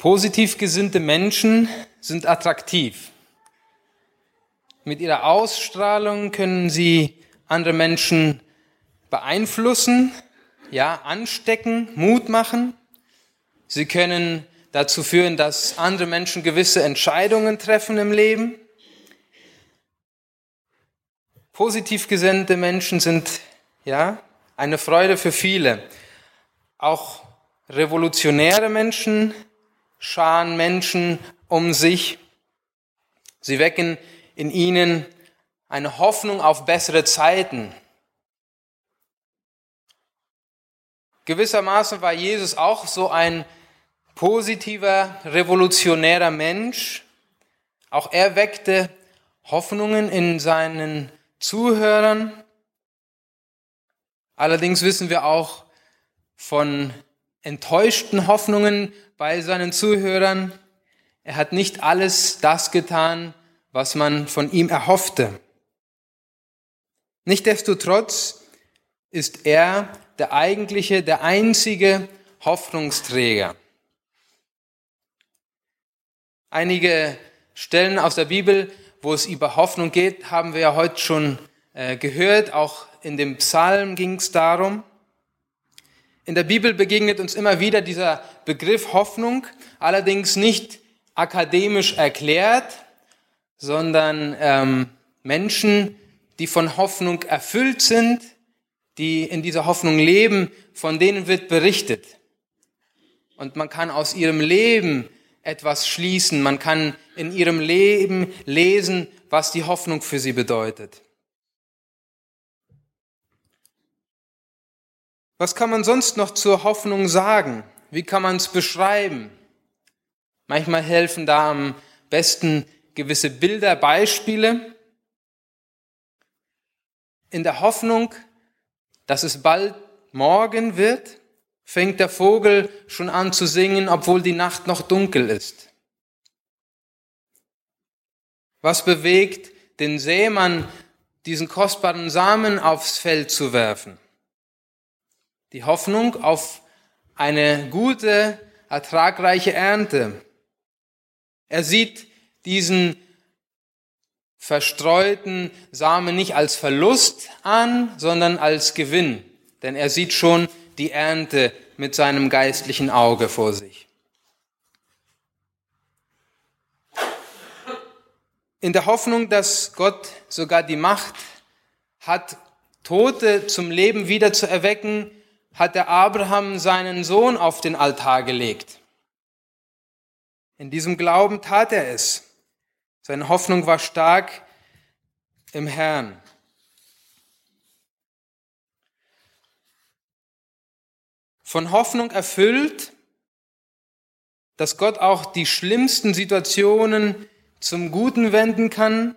Positiv gesinnte Menschen sind attraktiv. Mit ihrer Ausstrahlung können sie andere Menschen beeinflussen, ja, anstecken, Mut machen. Sie können dazu führen, dass andere Menschen gewisse Entscheidungen treffen im Leben. Positiv gesinnte Menschen sind, ja, eine Freude für viele. Auch revolutionäre Menschen scharen Menschen um sich. Sie wecken in ihnen eine Hoffnung auf bessere Zeiten. Gewissermaßen war Jesus auch so ein positiver, revolutionärer Mensch. Auch er weckte Hoffnungen in seinen Zuhörern. Allerdings wissen wir auch von enttäuschten Hoffnungen bei seinen Zuhörern. Er hat nicht alles das getan, was man von ihm erhoffte. Nichtsdestotrotz ist er der eigentliche, der einzige Hoffnungsträger. Einige Stellen aus der Bibel, wo es über Hoffnung geht, haben wir ja heute schon äh, gehört. Auch in dem Psalm ging es darum. In der Bibel begegnet uns immer wieder dieser Begriff Hoffnung, allerdings nicht akademisch erklärt, sondern ähm, Menschen, die von Hoffnung erfüllt sind, die in dieser Hoffnung leben, von denen wird berichtet. Und man kann aus ihrem Leben etwas schließen, man kann in ihrem Leben lesen, was die Hoffnung für sie bedeutet. Was kann man sonst noch zur Hoffnung sagen? Wie kann man es beschreiben? Manchmal helfen da am besten gewisse Bilder, Beispiele. In der Hoffnung, dass es bald morgen wird, fängt der Vogel schon an zu singen, obwohl die Nacht noch dunkel ist. Was bewegt den Sämann, diesen kostbaren Samen aufs Feld zu werfen? Die Hoffnung auf eine gute, ertragreiche Ernte. Er sieht diesen verstreuten Samen nicht als Verlust an, sondern als Gewinn. Denn er sieht schon die Ernte mit seinem geistlichen Auge vor sich. In der Hoffnung, dass Gott sogar die Macht hat, Tote zum Leben wieder zu erwecken, hat der Abraham seinen Sohn auf den Altar gelegt. In diesem Glauben tat er es. Seine Hoffnung war stark im Herrn. Von Hoffnung erfüllt, dass Gott auch die schlimmsten Situationen zum Guten wenden kann,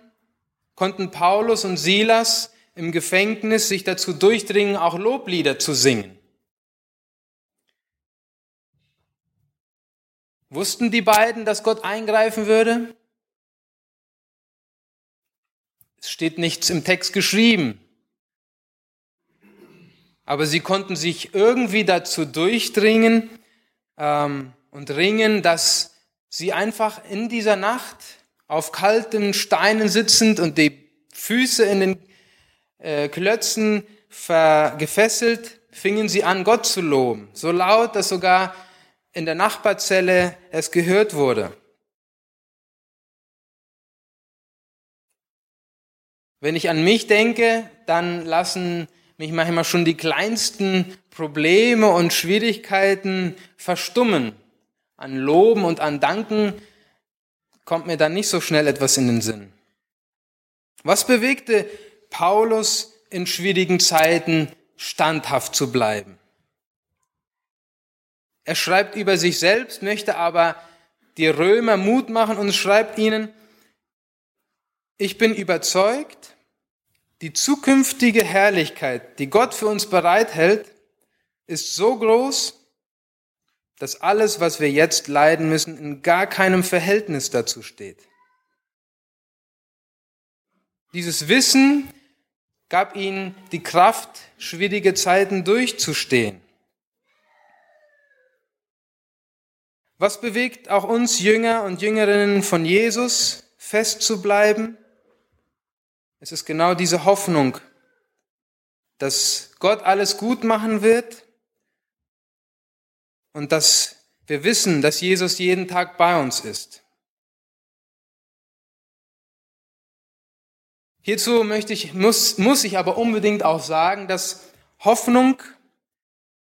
konnten Paulus und Silas im Gefängnis sich dazu durchdringen, auch Loblieder zu singen. Wussten die beiden, dass Gott eingreifen würde? Es steht nichts im Text geschrieben. Aber sie konnten sich irgendwie dazu durchdringen ähm, und ringen, dass sie einfach in dieser Nacht auf kalten Steinen sitzend und die Füße in den äh, Klötzen gefesselt, fingen sie an, Gott zu loben. So laut, dass sogar in der Nachbarzelle es gehört wurde. Wenn ich an mich denke, dann lassen mich manchmal schon die kleinsten Probleme und Schwierigkeiten verstummen. An Loben und an Danken kommt mir dann nicht so schnell etwas in den Sinn. Was bewegte Paulus in schwierigen Zeiten standhaft zu bleiben? Er schreibt über sich selbst, möchte aber die Römer Mut machen und schreibt ihnen, ich bin überzeugt, die zukünftige Herrlichkeit, die Gott für uns bereithält, ist so groß, dass alles, was wir jetzt leiden müssen, in gar keinem Verhältnis dazu steht. Dieses Wissen gab ihnen die Kraft, schwierige Zeiten durchzustehen. Was bewegt auch uns Jünger und Jüngerinnen von Jesus festzubleiben? Es ist genau diese Hoffnung, dass Gott alles gut machen wird und dass wir wissen, dass Jesus jeden Tag bei uns ist. Hierzu möchte ich, muss, muss ich aber unbedingt auch sagen, dass Hoffnung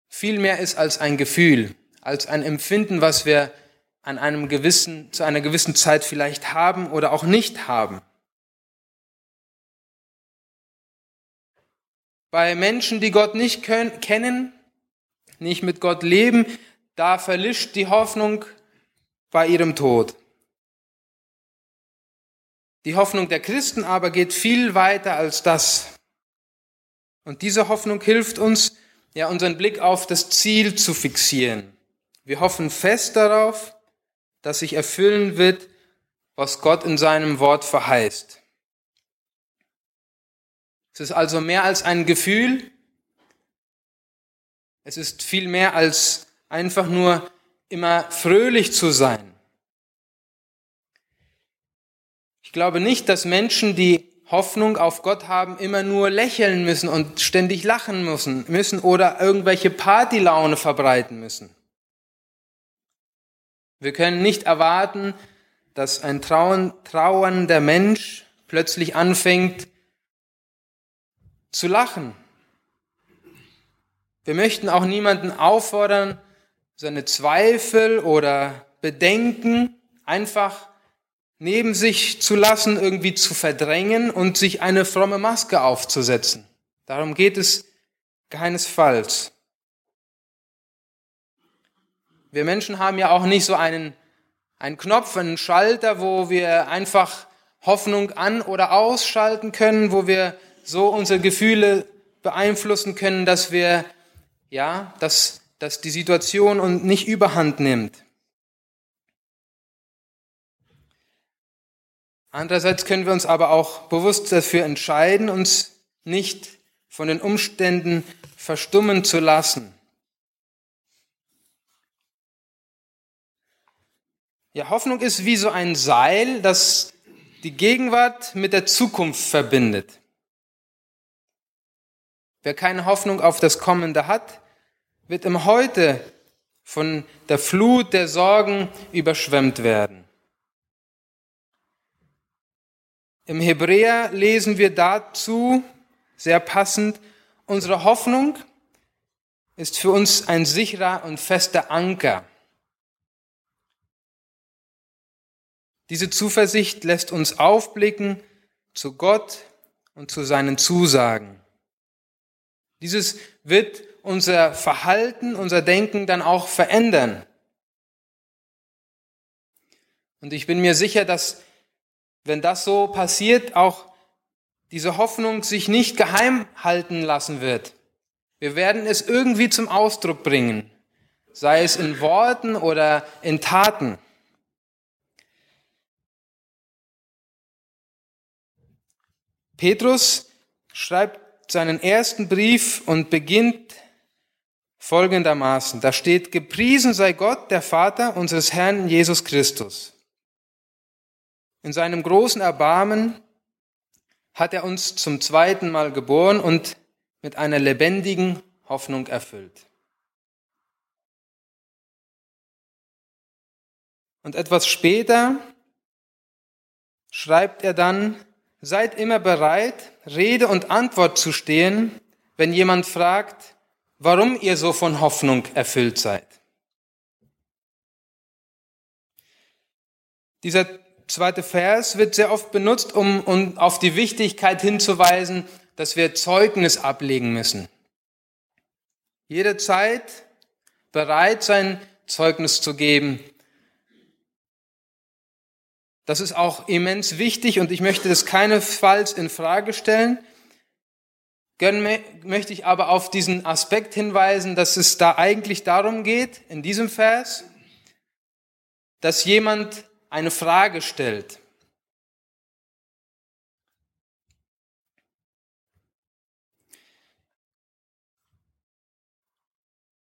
viel mehr ist als ein Gefühl, als ein Empfinden, was wir an einem gewissen, zu einer gewissen Zeit vielleicht haben oder auch nicht haben. Bei Menschen, die Gott nicht können, kennen, nicht mit Gott leben, da verlischt die Hoffnung bei ihrem Tod. Die Hoffnung der Christen aber geht viel weiter als das. Und diese Hoffnung hilft uns, ja, unseren Blick auf das Ziel zu fixieren. Wir hoffen fest darauf, dass sich erfüllen wird, was Gott in seinem Wort verheißt. Es ist also mehr als ein Gefühl. Es ist viel mehr als einfach nur immer fröhlich zu sein. Ich glaube nicht, dass Menschen, die Hoffnung auf Gott haben, immer nur lächeln müssen und ständig lachen müssen, müssen oder irgendwelche Partylaune verbreiten müssen. Wir können nicht erwarten, dass ein trauernder Mensch plötzlich anfängt zu lachen. Wir möchten auch niemanden auffordern, seine Zweifel oder Bedenken einfach neben sich zu lassen, irgendwie zu verdrängen und sich eine fromme Maske aufzusetzen. Darum geht es keinesfalls. Wir Menschen haben ja auch nicht so einen, einen Knopf, einen Schalter, wo wir einfach Hoffnung an- oder ausschalten können, wo wir so unsere Gefühle beeinflussen können, dass wir, ja, dass, dass die Situation uns nicht überhand nimmt. Andererseits können wir uns aber auch bewusst dafür entscheiden, uns nicht von den Umständen verstummen zu lassen. Ja, Hoffnung ist wie so ein Seil, das die Gegenwart mit der Zukunft verbindet. Wer keine Hoffnung auf das Kommende hat, wird im Heute von der Flut der Sorgen überschwemmt werden. Im Hebräer lesen wir dazu sehr passend, unsere Hoffnung ist für uns ein sicherer und fester Anker. Diese Zuversicht lässt uns aufblicken zu Gott und zu seinen Zusagen. Dieses wird unser Verhalten, unser Denken dann auch verändern. Und ich bin mir sicher, dass wenn das so passiert, auch diese Hoffnung sich nicht geheim halten lassen wird. Wir werden es irgendwie zum Ausdruck bringen, sei es in Worten oder in Taten. Petrus schreibt seinen ersten Brief und beginnt folgendermaßen. Da steht, gepriesen sei Gott, der Vater unseres Herrn Jesus Christus in seinem großen Erbarmen hat er uns zum zweiten Mal geboren und mit einer lebendigen Hoffnung erfüllt. Und etwas später schreibt er dann, seid immer bereit, Rede und Antwort zu stehen, wenn jemand fragt, warum ihr so von Hoffnung erfüllt seid. Dieser zweite Vers wird sehr oft benutzt, um, um auf die Wichtigkeit hinzuweisen, dass wir Zeugnis ablegen müssen. Jederzeit bereit sein, Zeugnis zu geben. Das ist auch immens wichtig und ich möchte das keinesfalls in Frage stellen. Gern möchte ich aber auf diesen Aspekt hinweisen, dass es da eigentlich darum geht, in diesem Vers, dass jemand eine Frage stellt.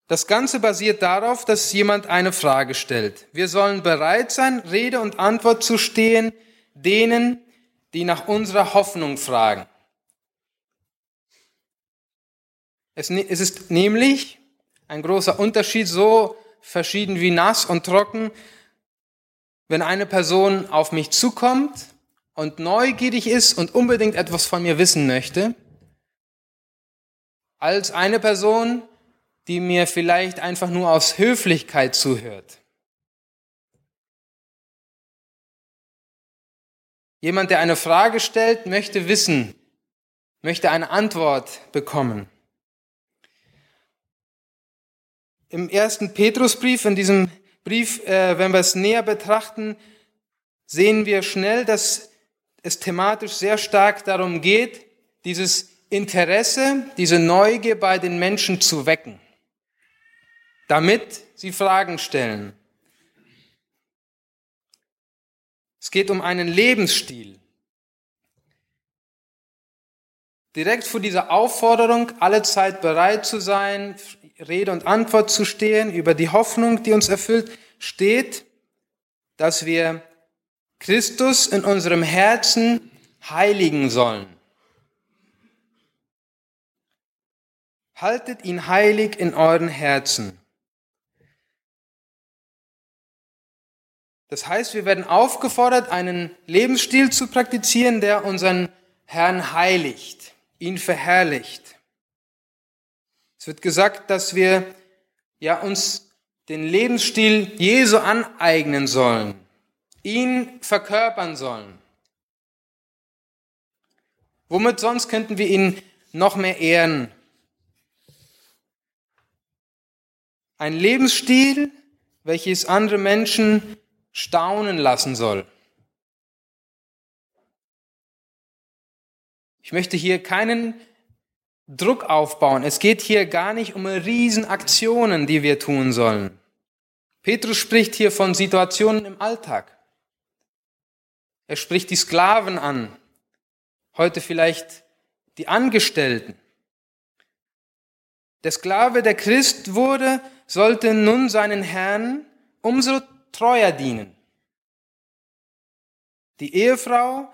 Das Ganze basiert darauf, dass jemand eine Frage stellt. Wir sollen bereit sein, Rede und Antwort zu stehen, denen, die nach unserer Hoffnung fragen. Es ist nämlich ein großer Unterschied, so verschieden wie nass und trocken, wenn eine Person auf mich zukommt und neugierig ist und unbedingt etwas von mir wissen möchte, als eine Person, die mir vielleicht einfach nur aus Höflichkeit zuhört. Jemand, der eine Frage stellt, möchte wissen, möchte eine Antwort bekommen. Im ersten Petrusbrief, in diesem Brief, äh, wenn wir es näher betrachten, sehen wir schnell, dass es thematisch sehr stark darum geht, dieses Interesse, diese Neugier bei den Menschen zu wecken, damit sie Fragen stellen. Es geht um einen Lebensstil. Direkt vor dieser Aufforderung, alle Zeit bereit zu sein, Rede und Antwort zu stehen über die Hoffnung, die uns erfüllt, steht, dass wir Christus in unserem Herzen heiligen sollen. Haltet ihn heilig in euren Herzen. Das heißt, wir werden aufgefordert, einen Lebensstil zu praktizieren, der unseren Herrn heiligt, ihn verherrlicht. Es wird gesagt, dass wir ja uns den Lebensstil Jesu aneignen sollen, ihn verkörpern sollen. Womit sonst könnten wir ihn noch mehr ehren? Ein Lebensstil, welches andere Menschen staunen lassen soll. Ich möchte hier keinen Druck aufbauen. Es geht hier gar nicht um Riesenaktionen, die wir tun sollen. Petrus spricht hier von Situationen im Alltag. Er spricht die Sklaven an, heute vielleicht die Angestellten. Der Sklave, der Christ wurde, sollte nun seinen Herrn umso treuer dienen. Die Ehefrau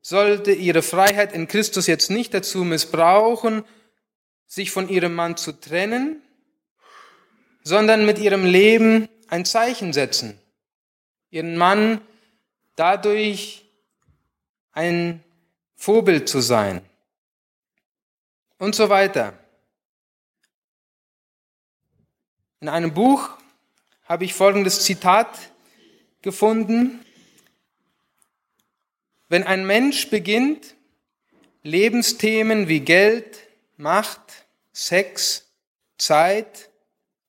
sollte ihre Freiheit in Christus jetzt nicht dazu missbrauchen, sich von ihrem Mann zu trennen, sondern mit ihrem Leben ein Zeichen setzen, ihren Mann dadurch ein Vorbild zu sein und so weiter. In einem Buch habe ich folgendes Zitat gefunden. Wenn ein Mensch beginnt, Lebensthemen wie Geld, Macht, Sex, Zeit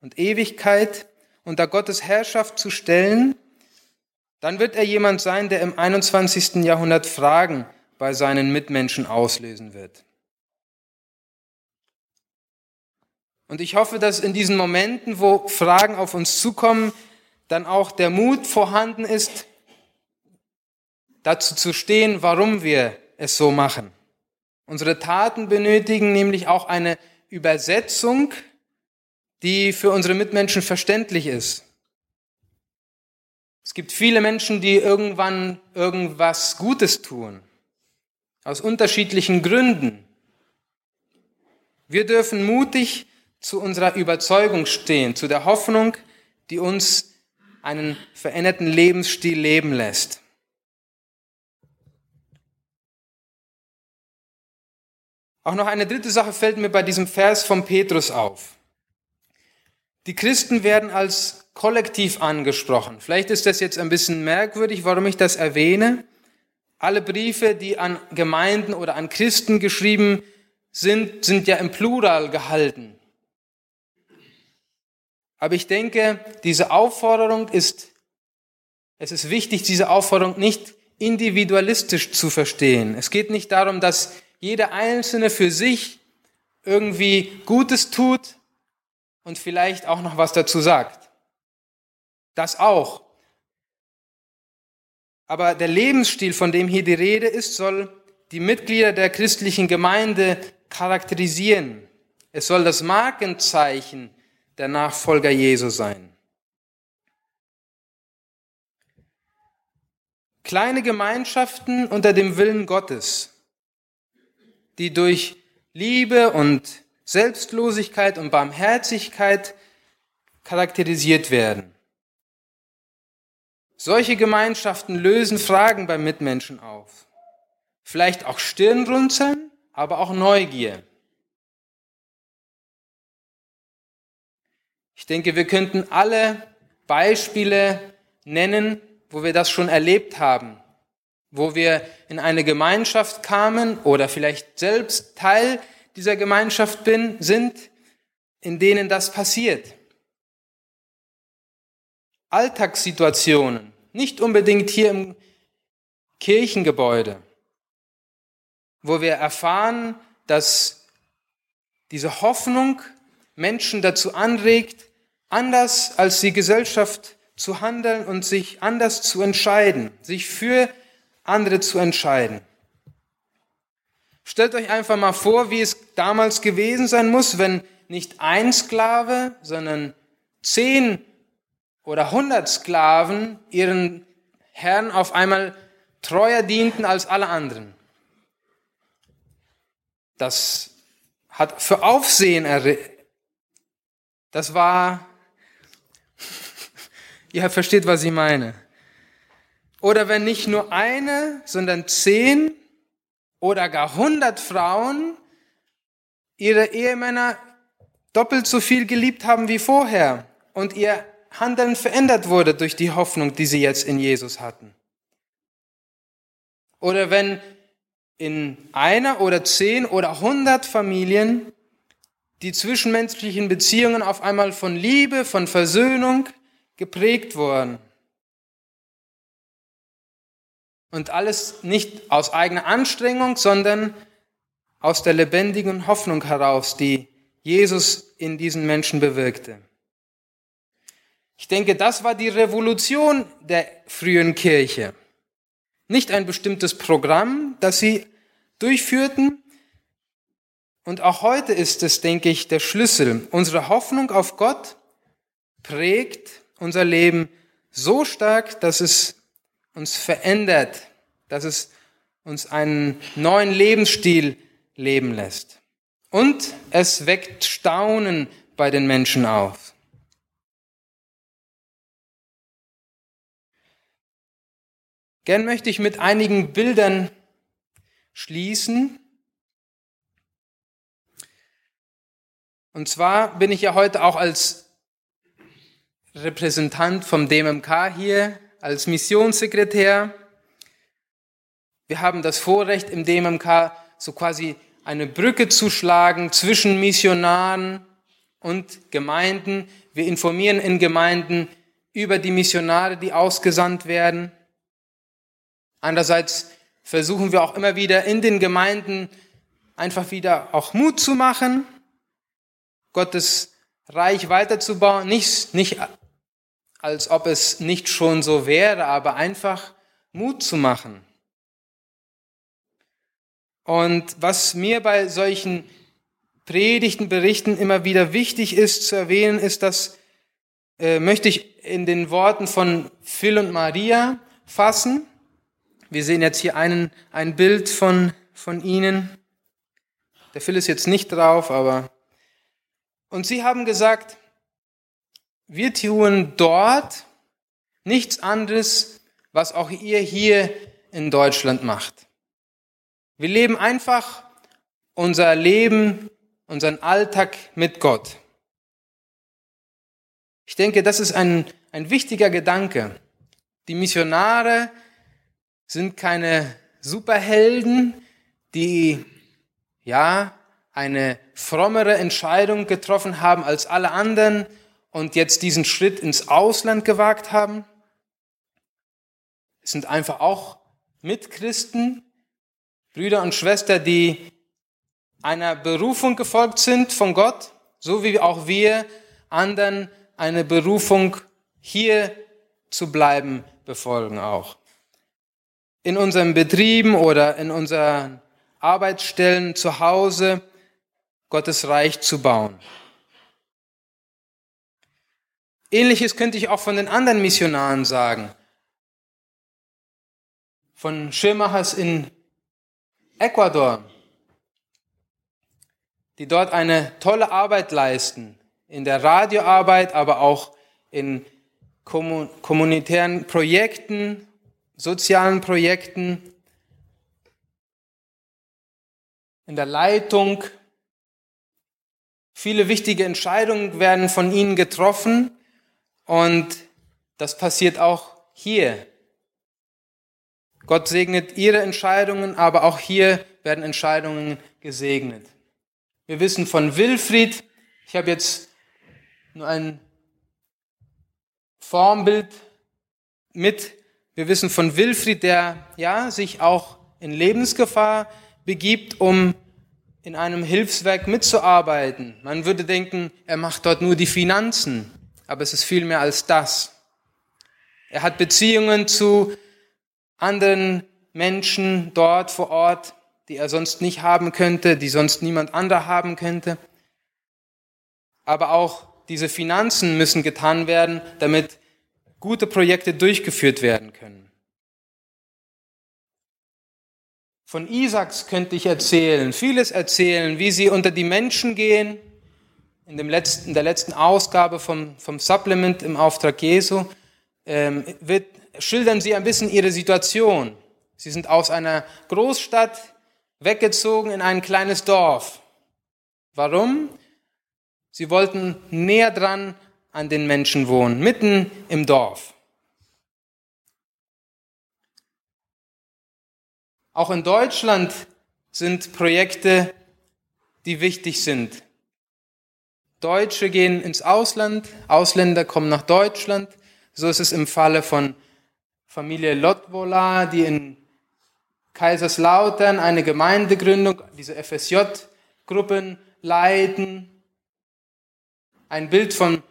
und Ewigkeit unter Gottes Herrschaft zu stellen, dann wird er jemand sein, der im 21. Jahrhundert Fragen bei seinen Mitmenschen auslösen wird. Und ich hoffe, dass in diesen Momenten, wo Fragen auf uns zukommen, dann auch der Mut vorhanden ist, dazu zu stehen, warum wir es so machen. Unsere Taten benötigen nämlich auch eine Übersetzung, die für unsere Mitmenschen verständlich ist. Es gibt viele Menschen, die irgendwann irgendwas Gutes tun, aus unterschiedlichen Gründen. Wir dürfen mutig zu unserer Überzeugung stehen, zu der Hoffnung, die uns einen veränderten Lebensstil leben lässt. Auch noch eine dritte Sache fällt mir bei diesem Vers von Petrus auf. Die Christen werden als kollektiv angesprochen. Vielleicht ist das jetzt ein bisschen merkwürdig, warum ich das erwähne. Alle Briefe, die an Gemeinden oder an Christen geschrieben sind, sind ja im Plural gehalten. Aber ich denke, diese Aufforderung ist, es ist wichtig, diese Aufforderung nicht individualistisch zu verstehen. Es geht nicht darum, dass jeder Einzelne für sich irgendwie Gutes tut und vielleicht auch noch was dazu sagt. Das auch. Aber der Lebensstil, von dem hier die Rede ist, soll die Mitglieder der christlichen Gemeinde charakterisieren. Es soll das Markenzeichen der Nachfolger Jesu sein. Kleine Gemeinschaften unter dem Willen Gottes, die durch Liebe und Selbstlosigkeit und Barmherzigkeit charakterisiert werden. Solche Gemeinschaften lösen Fragen beim Mitmenschen auf. Vielleicht auch Stirnrunzeln, aber auch Neugier. Ich denke, wir könnten alle Beispiele nennen, wo wir das schon erlebt haben, wo wir in eine Gemeinschaft kamen oder vielleicht selbst Teil dieser Gemeinschaft bin, sind, in denen das passiert. Alltagssituationen, nicht unbedingt hier im Kirchengebäude, wo wir erfahren, dass diese Hoffnung Menschen dazu anregt, anders als die Gesellschaft zu handeln und sich anders zu entscheiden, sich für andere zu entscheiden. Stellt euch einfach mal vor, wie es damals gewesen sein muss, wenn nicht ein Sklave, sondern zehn oder hundert Sklaven ihren Herrn auf einmal treuer dienten als alle anderen. Das hat für Aufsehen. Das war, ihr versteht, was ich meine. Oder wenn nicht nur eine, sondern zehn oder gar hundert Frauen ihre Ehemänner doppelt so viel geliebt haben wie vorher und ihr Handeln verändert wurde durch die Hoffnung, die sie jetzt in Jesus hatten. Oder wenn in einer oder zehn oder hundert Familien die zwischenmenschlichen Beziehungen auf einmal von Liebe, von Versöhnung geprägt wurden und alles nicht aus eigener Anstrengung, sondern aus der lebendigen Hoffnung heraus, die Jesus in diesen Menschen bewirkte. Ich denke, das war die Revolution der frühen Kirche. Nicht ein bestimmtes Programm, das sie durchführten. Und auch heute ist es, denke ich, der Schlüssel. Unsere Hoffnung auf Gott prägt unser Leben so stark, dass es uns verändert, dass es uns einen neuen Lebensstil leben lässt. Und es weckt Staunen bei den Menschen auf. Gern möchte ich mit einigen Bildern schließen. Und zwar bin ich ja heute auch als Repräsentant vom DMMK hier als Missionssekretär. Wir haben das Vorrecht im DMMK so quasi eine Brücke zu schlagen zwischen Missionaren und Gemeinden. Wir informieren in Gemeinden über die Missionare, die ausgesandt werden. Andererseits versuchen wir auch immer wieder in den Gemeinden einfach wieder auch Mut zu machen, Gottes Reich weiterzubauen, nicht, nicht als ob es nicht schon so wäre, aber einfach Mut zu machen. Und was mir bei solchen Predigten, Berichten immer wieder wichtig ist zu erwähnen, ist, dass äh, möchte ich in den Worten von Phil und Maria fassen. Wir sehen jetzt hier einen, ein Bild von, von ihnen. Der Phil ist jetzt nicht drauf, aber. Und sie haben gesagt, wir tun dort nichts anderes, was auch ihr hier in Deutschland macht. Wir leben einfach unser Leben, unseren Alltag mit Gott. Ich denke, das ist ein, ein wichtiger Gedanke. Die Missionare sind keine Superhelden, die ja eine frommere Entscheidung getroffen haben als alle anderen und jetzt diesen Schritt ins Ausland gewagt haben. Es sind einfach auch Mitchristen, Brüder und Schwestern, die einer Berufung gefolgt sind von Gott, so wie auch wir anderen eine Berufung hier zu bleiben befolgen auch. In unseren Betrieben oder in unseren Arbeitsstellen zu Hause Gottes Reich zu bauen. Ähnliches könnte ich auch von den anderen Missionaren sagen. Von Schirmachers in Ecuador, die dort eine tolle Arbeit leisten, in der Radioarbeit, aber auch in kommunitären Projekten, sozialen Projekten, in der Leitung. Viele wichtige Entscheidungen werden von ihnen getroffen und das passiert auch hier. Gott segnet ihre Entscheidungen, aber auch hier werden Entscheidungen gesegnet. Wir wissen von Wilfried, ich habe jetzt nur ein Formbild mit. Wir wissen von Wilfried, der ja sich auch in Lebensgefahr begibt, um in einem Hilfswerk mitzuarbeiten. Man würde denken, er macht dort nur die Finanzen, aber es ist viel mehr als das. Er hat Beziehungen zu anderen Menschen dort vor Ort, die er sonst nicht haben könnte, die sonst niemand anderer haben könnte. Aber auch diese Finanzen müssen getan werden, damit gute Projekte durchgeführt werden können. Von Isaacs könnte ich erzählen, vieles erzählen, wie sie unter die Menschen gehen. In, dem letzten, in der letzten Ausgabe vom, vom Supplement im Auftrag Jesu ähm, wird, schildern sie ein bisschen ihre Situation. Sie sind aus einer Großstadt weggezogen in ein kleines Dorf. Warum? Sie wollten näher dran an den Menschen wohnen, mitten im Dorf. Auch in Deutschland sind Projekte, die wichtig sind. Deutsche gehen ins Ausland, Ausländer kommen nach Deutschland. So ist es im Falle von Familie Lotwola, die in Kaiserslautern eine Gemeindegründung, diese FSJ-Gruppen leiten ein Bild vom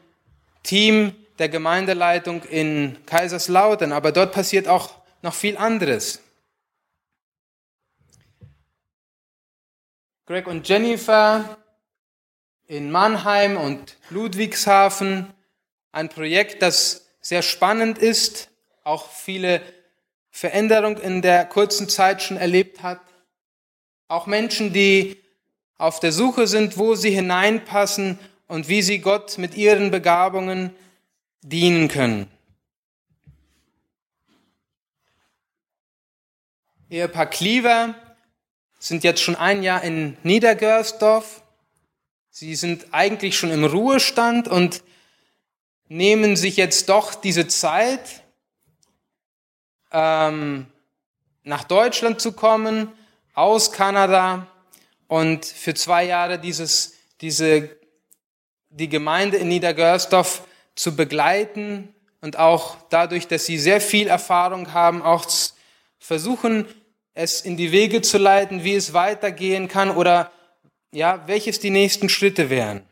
Team der Gemeindeleitung in Kaiserslautern, aber dort passiert auch noch viel anderes. Greg und Jennifer in Mannheim und Ludwigshafen, ein Projekt, das sehr spannend ist, auch viele Veränderungen in der kurzen Zeit schon erlebt hat. Auch Menschen, die auf der Suche sind, wo sie hineinpassen und wie sie Gott mit ihren Begabungen dienen können. Ehepaar Cleaver sind jetzt schon ein Jahr in Niedergörsdorf. Sie sind eigentlich schon im Ruhestand und nehmen sich jetzt doch diese Zeit, ähm, nach Deutschland zu kommen, aus Kanada und für zwei Jahre dieses, diese die Gemeinde in Niedergörsdorf zu begleiten und auch dadurch, dass sie sehr viel Erfahrung haben, auch versuchen, es in die Wege zu leiten, wie es weitergehen kann oder ja, welches die nächsten Schritte wären.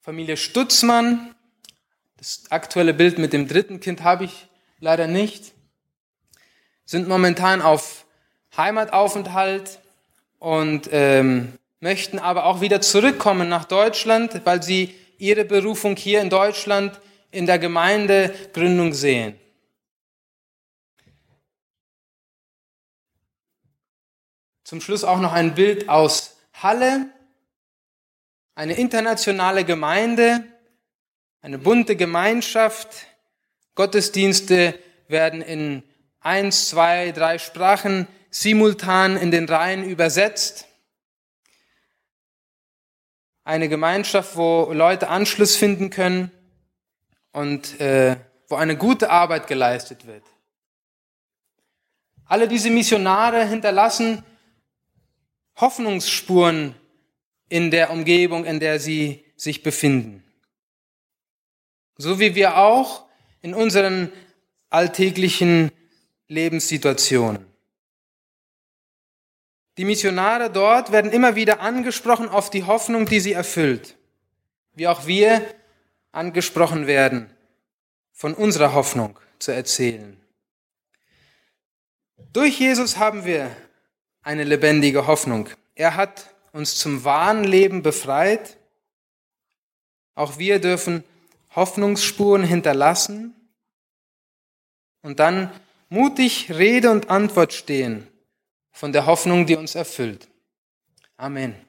Familie Stutzmann, das aktuelle Bild mit dem dritten Kind habe ich leider nicht, sind momentan auf Heimataufenthalt und ähm, möchten aber auch wieder zurückkommen nach Deutschland, weil sie ihre Berufung hier in Deutschland in der Gemeindegründung sehen. Zum Schluss auch noch ein Bild aus Halle, eine internationale Gemeinde, eine bunte Gemeinschaft. Gottesdienste werden in eins, zwei, drei Sprachen simultan in den Reihen übersetzt. Eine Gemeinschaft, wo Leute Anschluss finden können und äh, wo eine gute Arbeit geleistet wird. Alle diese Missionare hinterlassen Hoffnungsspuren in der Umgebung, in der sie sich befinden. So wie wir auch in unseren alltäglichen Lebenssituationen. Die Missionare dort werden immer wieder angesprochen auf die Hoffnung, die sie erfüllt. Wie auch wir angesprochen werden, von unserer Hoffnung zu erzählen. Durch Jesus haben wir eine lebendige Hoffnung. Er hat uns zum wahren Leben befreit. Auch wir dürfen Hoffnungsspuren hinterlassen und dann mutig Rede und Antwort stehen von der Hoffnung, die uns erfüllt. Amen.